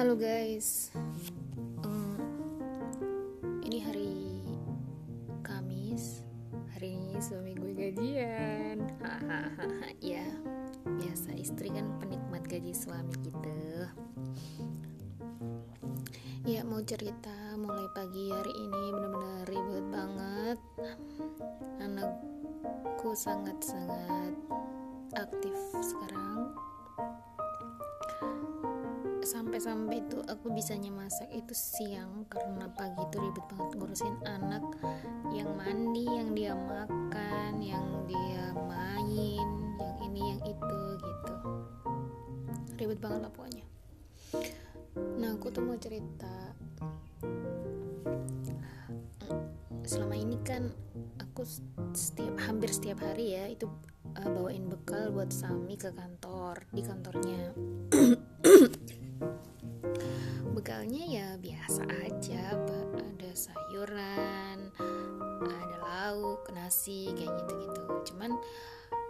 Halo guys, Hmm, ini hari Kamis. Hari ini suami gue gajian. Hahaha, ya biasa istri kan penikmat gaji suami gitu. Ya mau cerita mulai pagi hari ini benar-benar ribet banget. Anakku sangat-sangat aktif sekarang sampai-sampai itu aku bisanya masak itu siang karena pagi itu ribet banget ngurusin anak. Yang mandi yang dia makan yang dia main yang ini yang itu gitu. Ribet banget lah pokoknya. Nah aku tuh mau cerita. Selama ini kan aku setiap hampir setiap hari ya itu uh, bawain bekal buat Sami ke kantor di kantornya bekalnya ya biasa aja ada sayuran ada lauk nasi kayak gitu-gitu. Cuman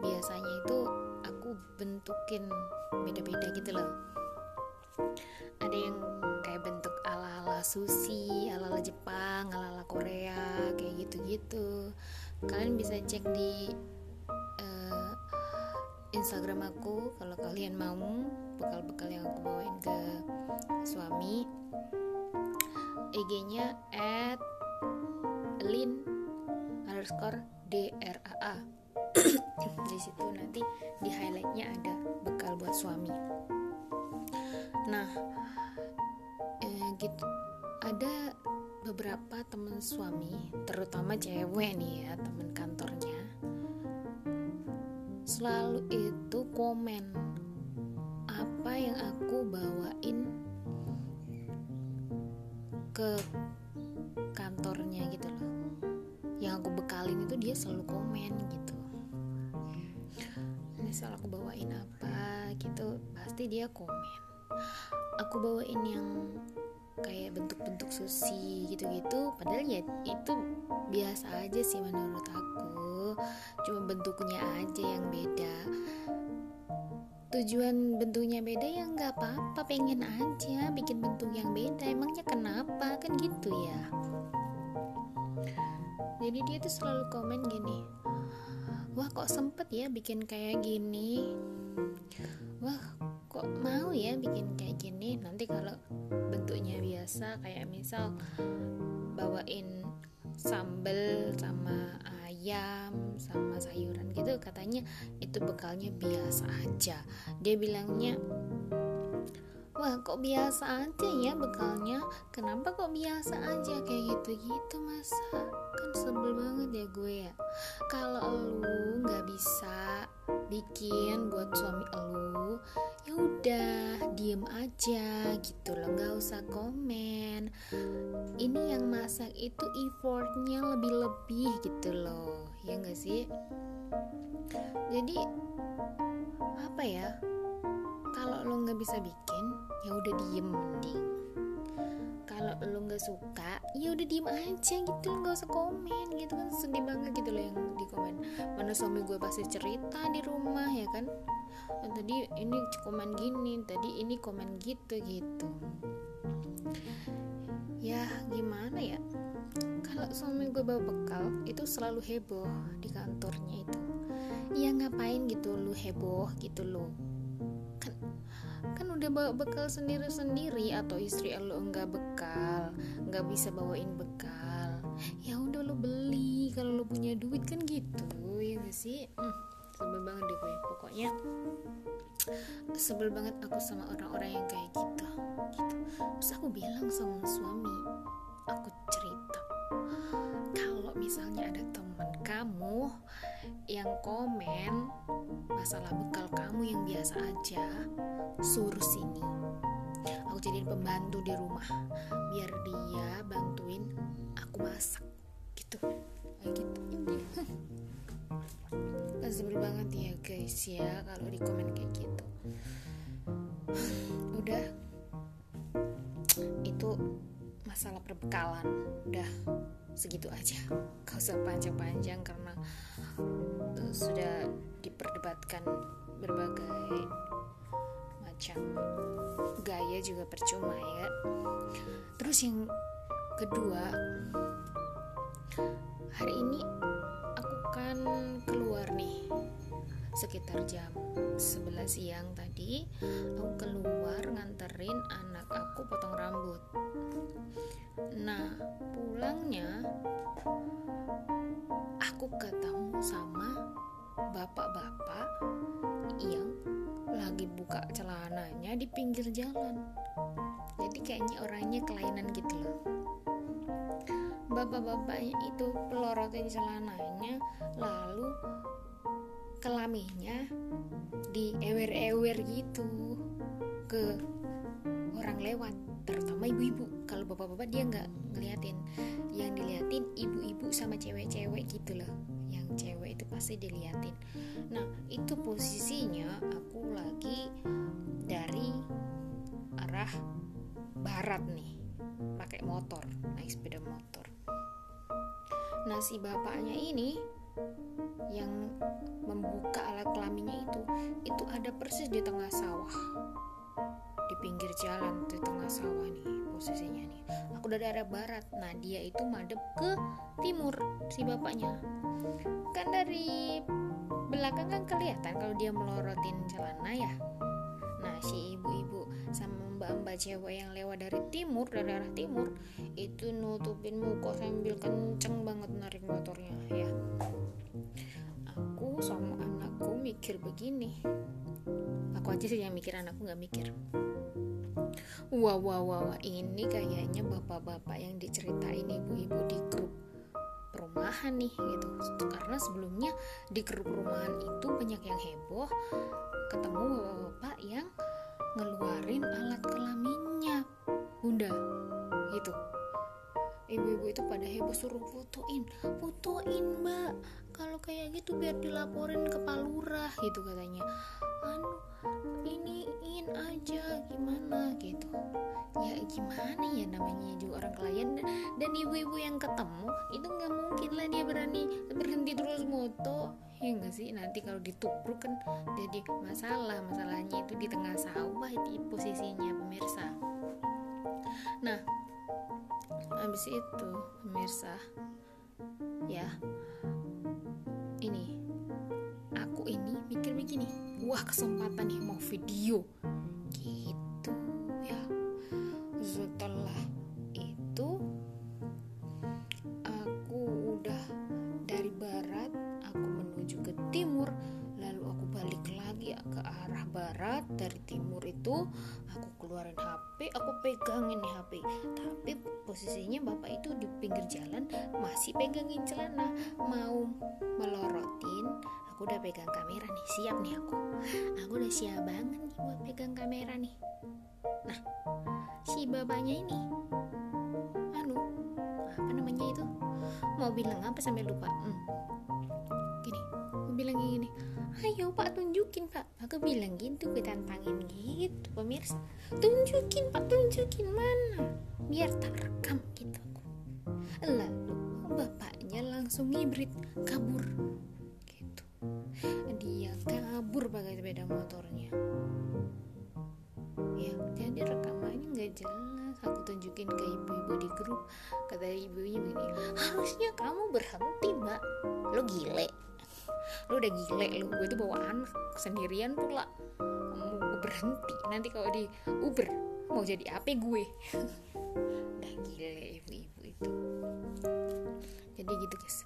biasanya itu aku bentukin beda-beda gitu loh. Ada yang kayak bentuk ala-ala sushi ala-ala Jepang ala-ala Korea kayak gitu-gitu. Kalian bisa cek di Instagram aku kalau kalian mau bekal-bekal yang aku bawain ke suami. IG-nya at lin underscore draa di situ nanti di highlightnya ada bekal buat suami. Nah eh, gitu. Ada beberapa teman suami terutama cewek nih ya teman kantornya selalu itu komen apa yang aku bawain ke kantornya gitu loh. Yang aku bekalin itu dia selalu komen gitu. Misal aku bawain apa gitu pasti dia komen. Aku bawain yang kayak bentuk-bentuk sushi gitu-gitu padahal ya itu biasa aja sih menurut aku cuma bentuknya aja yang beda. Tujuan bentuknya beda ya nggak apa-apa pengen aja bikin bentuk yang beda. Emangnya kenapa? Kan gitu ya. Jadi dia tuh selalu komen gini wah kok sempet ya bikin kayak gini? Wah kok mau ya bikin kayak gini? Nanti kalau bentuknya biasa kayak misal bawain sambel sama ayam sama sayuran gitu katanya itu bekalnya biasa aja. Dia bilangnya wah kok biasa aja ya bekalnya? Kenapa kok biasa aja kayak gitu gitu masa kan sebel banget ya gue ya. Kalau lu nggak bisa bikin buat suami lu ya udah diem aja gitu loh nggak usah komen. Ini yang masak itu effortnya lebih-lebih gitu loh ya nggak sih? Jadi apa ya kalau lo nggak bisa bikin ya udah diem mending. Kalau lo nggak suka ya udah diem aja gitu nggak usah komen gitu kan sedih banget gitu loh yang di komen. Mana suami gue pasti cerita di rumah ya kan? Tadi ini komen gini tadi ini komen gitu gitu. Ya gimana ya? Kalau suami gue bawa bekal itu selalu heboh di kantornya itu. Ya ngapain gitu lu heboh gitu lo kan udah bawa bekal sendiri-sendiri atau istri lo enggak bekal nggak bisa bawain bekal ya udah lo beli kalau lo punya duit kan gitu ya gak sih? Hmm, sebel banget deh gue pokoknya sebel banget aku sama orang-orang yang kayak gitu gitu. Terus aku bilang sama suami aku cerita misalnya ada teman kamu yang komen masalah bekal kamu yang biasa aja suruh sini. Aku jadiin pembantu di rumah biar dia bantuin aku masak gitu. Kayak gitu. Sebel banget ya guys ya kalau di komen kayak gitu. Udah. Itu masalah perbekalan. Udah segitu aja. Gak usah panjang-panjang karena uh, sudah diperdebatkan berbagai macam gaya juga percuma ya. Terus yang kedua hari ini aku kan keluar nih sekitar jam 11 siang tadi aku keluar nganterin anak aku potong rambut. Nah pulangnya aku ketemu sama bapak-bapak yang lagi buka celananya di pinggir jalan. Jadi kayaknya orangnya kelainan gitu loh. Bapak-bapaknya itu pelorotin celananya lalu kelaminnya di ewer-ewer gitu ke orang lewat terutama ibu-ibu. Kalau bapak-bapak dia nggak ngeliatin. Yang diliatin ibu-ibu sama cewek-cewek gitu loh. Yang cewek itu pasti diliatin. Nah itu posisinya aku lagi dari arah barat nih. Pakai motor naik sepeda motor. Nah si bapaknya ini yang membuka alat kelaminnya itu itu ada persis di tengah sawah. Di pinggir jalan di tengah sawah nih posisinya nih. Aku dari arah barat. Nah dia itu madep ke timur si bapaknya. Kan dari belakang kan kelihatan kalau dia melorotin celana ya. Nah si ibu-ibu sama mbak-mbak cewek yang lewat dari timur dari arah timur itu nutupin muka sambil kenceng banget narik motornya ya aku sama anakku mikir begini. Aku aja sih yang mikir anakku nggak mikir. Wah wah wah ini kayaknya bapak-bapak yang diceritain ibu-ibu di grup perumahan nih gitu. Karena sebelumnya di grup perumahan itu banyak yang heboh ketemu bapak-bapak yang ngeluarin ibu-ibu itu pada heboh suruh fotoin. Fotoin mbak. Kalau kayak gitu biar dilaporin ke palurah gitu katanya. Anu iniin aja gimana gitu. Ya gimana ya namanya juga orang klien. Dan ibu-ibu yang ketemu itu nggak mungkin lah dia berani berhenti terus moto. Ya enggak sih? Nanti kalau ditubruk kan jadi masalah. Masalahnya itu di tengah sawah itu posisinya pemirsa. Nah habis itu pemirsa. Ya. Ini. Aku ini mikir begini wah kesempatan nih mau video. Gitu ya. Setelah itu aku udah dari barat aku menuju ke timur. Lalu aku balik lagi ke arah barat. Dari timur itu aku keluarin HP aku pegangin nih HP tapi posisinya bapak itu di pinggir jalan masih pegangin celana mau melorotin. Aku udah pegang kamera nih siap nih aku. Aku udah siap banget nih buat pegang kamera nih. Nah si bapaknya ini anu apa namanya itu? Mau bilang apa sampai lupa? Hmm. gini mau bilang gini ayo pak tunjukin pak. Aku bilang gitu gue tantangin gitu pemirsa. Tunjukin pak tunjukin mana? Biar tak rekam gitu lalu bapaknya langsung ngibrit kabur. Gitu. Dia kabur pakai sepeda motornya. Ya jadi rekamannya nggak jelas. Aku tunjukin ke ibu-ibu di grup. Kata ibunya begini harusnya kamu berhenti mbak. Lo gile lo udah gile lo gue tuh bawa anak sendirian pula. Mau berhenti? Nanti kalau di Uber mau jadi apa gue. Udah gile ibu-ibu itu. Jadi gitu guys.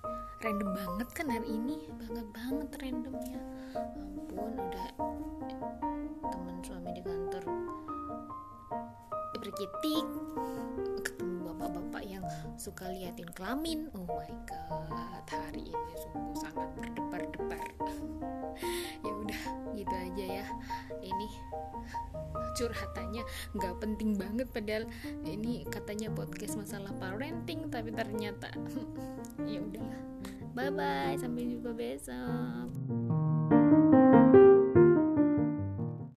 Random banget kan hari ini. Banget banget randomnya. Ampun udah temen suami di kantor. Berkitik bapak-bapak yang suka liatin kelamin. Oh my god hari ini sungguh sangat berdebar-debar. Ya udah gitu aja ya. Ini curhatannya nggak penting banget padahal ini katanya podcast masalah parenting tapi ternyata ya udahlah. Bye bye sampai jumpa besok